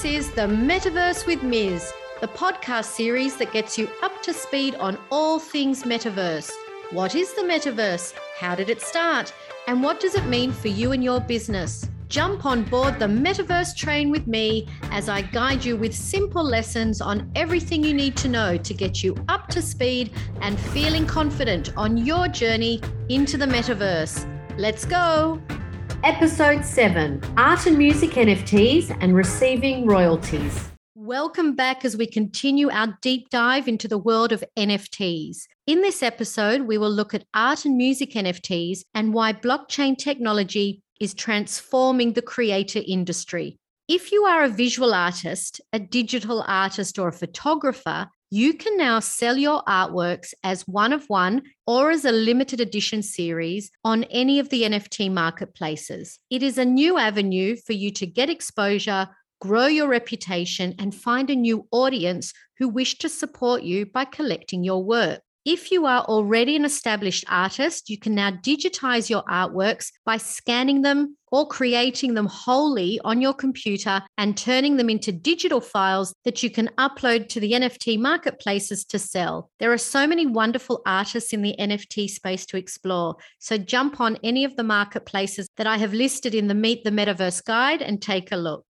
This is the Metaverse with Ms, the podcast series that gets you up to speed on all things metaverse. What is the metaverse? How did it start? And what does it mean for you and your business? Jump on board the metaverse train with me as I guide you with simple lessons on everything you need to know to get you up to speed and feeling confident on your journey into the metaverse. Let's go! Episode 7 Art and Music NFTs and Receiving Royalties. Welcome back as we continue our deep dive into the world of NFTs. In this episode, we will look at art and music NFTs and why blockchain technology is transforming the creator industry. If you are a visual artist, a digital artist, or a photographer, you can now sell your artworks as one of one or as a limited edition series on any of the NFT marketplaces. It is a new avenue for you to get exposure, grow your reputation, and find a new audience who wish to support you by collecting your work. If you are already an established artist, you can now digitize your artworks by scanning them or creating them wholly on your computer and turning them into digital files that you can upload to the NFT marketplaces to sell. There are so many wonderful artists in the NFT space to explore. So jump on any of the marketplaces that I have listed in the Meet the Metaverse guide and take a look.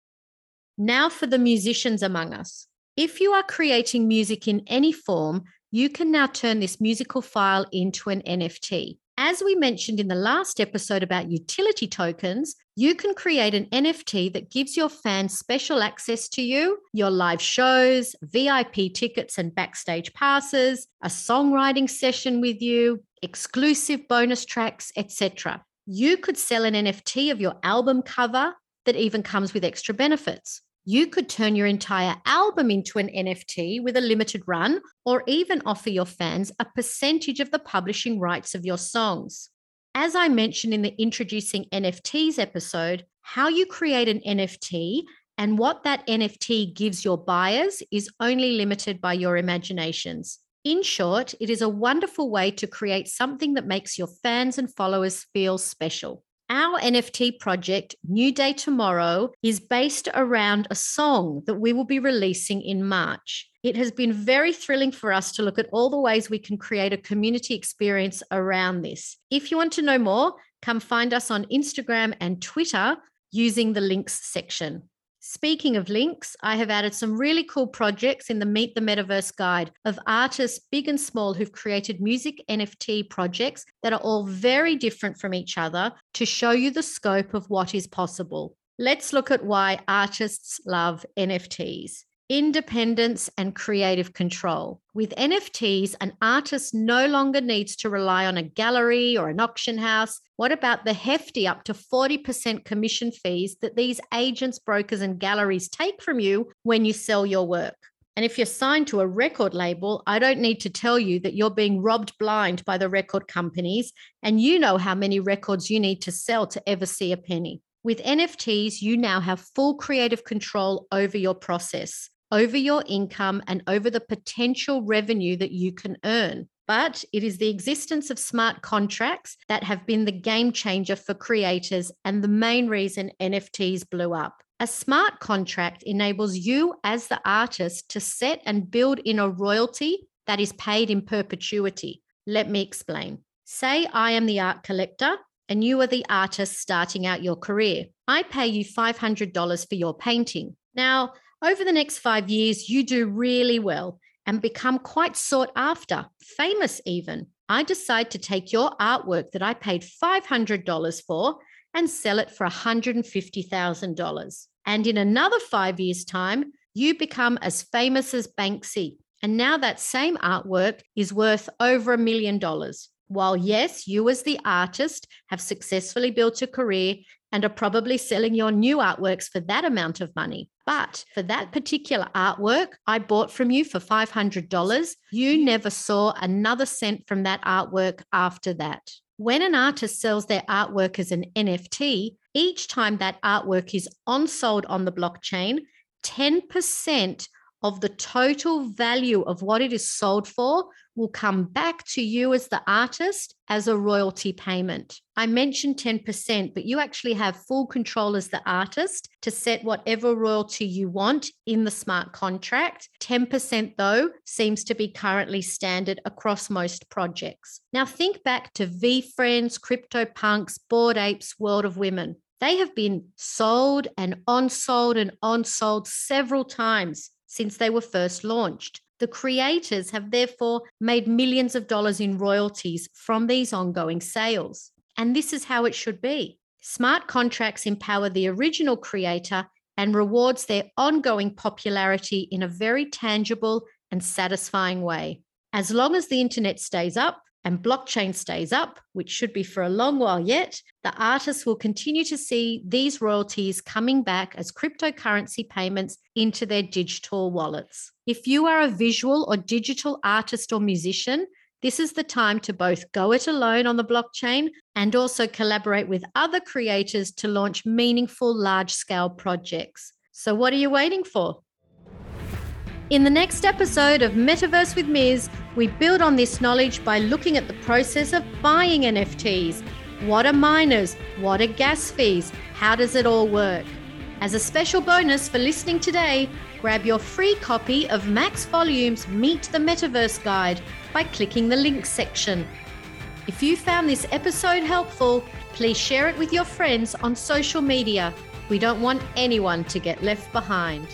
Now for the musicians among us. If you are creating music in any form, you can now turn this musical file into an NFT. As we mentioned in the last episode about utility tokens, you can create an NFT that gives your fans special access to you, your live shows, VIP tickets and backstage passes, a songwriting session with you, exclusive bonus tracks, etc. You could sell an NFT of your album cover that even comes with extra benefits. You could turn your entire album into an NFT with a limited run, or even offer your fans a percentage of the publishing rights of your songs. As I mentioned in the Introducing NFTs episode, how you create an NFT and what that NFT gives your buyers is only limited by your imaginations. In short, it is a wonderful way to create something that makes your fans and followers feel special. Our NFT project, New Day Tomorrow, is based around a song that we will be releasing in March. It has been very thrilling for us to look at all the ways we can create a community experience around this. If you want to know more, come find us on Instagram and Twitter using the links section. Speaking of links, I have added some really cool projects in the Meet the Metaverse guide of artists, big and small, who've created music NFT projects that are all very different from each other to show you the scope of what is possible. Let's look at why artists love NFTs independence and creative control. With NFTs, an artist no longer needs to rely on a gallery or an auction house. What about the hefty up to 40% commission fees that these agents, brokers, and galleries take from you when you sell your work? And if you're signed to a record label, I don't need to tell you that you're being robbed blind by the record companies, and you know how many records you need to sell to ever see a penny. With NFTs, you now have full creative control over your process over your income and over the potential revenue that you can earn. But it is the existence of smart contracts that have been the game changer for creators and the main reason NFTs blew up. A smart contract enables you, as the artist, to set and build in a royalty that is paid in perpetuity. Let me explain. Say I am the art collector and you are the artist starting out your career. I pay you $500 for your painting. Now, over the next five years, you do really well and become quite sought after, famous even. I decide to take your artwork that I paid $500 for and sell it for $150,000. And in another five years' time, you become as famous as Banksy. And now that same artwork is worth over a million dollars. While, yes, you as the artist have successfully built a career and are probably selling your new artworks for that amount of money. But for that particular artwork I bought from you for $500, you never saw another cent from that artwork after that. When an artist sells their artwork as an NFT, each time that artwork is on sold on the blockchain, 10% of the total value of what it is sold for will come back to you as the artist as a royalty payment. I mentioned 10%, but you actually have full control as the artist to set whatever royalty you want in the smart contract. 10%, though, seems to be currently standard across most projects. Now, think back to VeeFriends, CryptoPunks, Bored Apes, World of Women. They have been sold and on sold and on sold several times since they were first launched. The creators have therefore made millions of dollars in royalties from these ongoing sales. And this is how it should be. Smart contracts empower the original creator and rewards their ongoing popularity in a very tangible and satisfying way. As long as the internet stays up, and blockchain stays up, which should be for a long while yet, the artists will continue to see these royalties coming back as cryptocurrency payments into their digital wallets. If you are a visual or digital artist or musician, this is the time to both go it alone on the blockchain and also collaborate with other creators to launch meaningful large scale projects. So, what are you waiting for? In the next episode of Metaverse with Miz, we build on this knowledge by looking at the process of buying NFTs. What are miners? What are gas fees? How does it all work? As a special bonus for listening today, grab your free copy of Max Volume's Meet the Metaverse Guide by clicking the links section. If you found this episode helpful, please share it with your friends on social media. We don't want anyone to get left behind.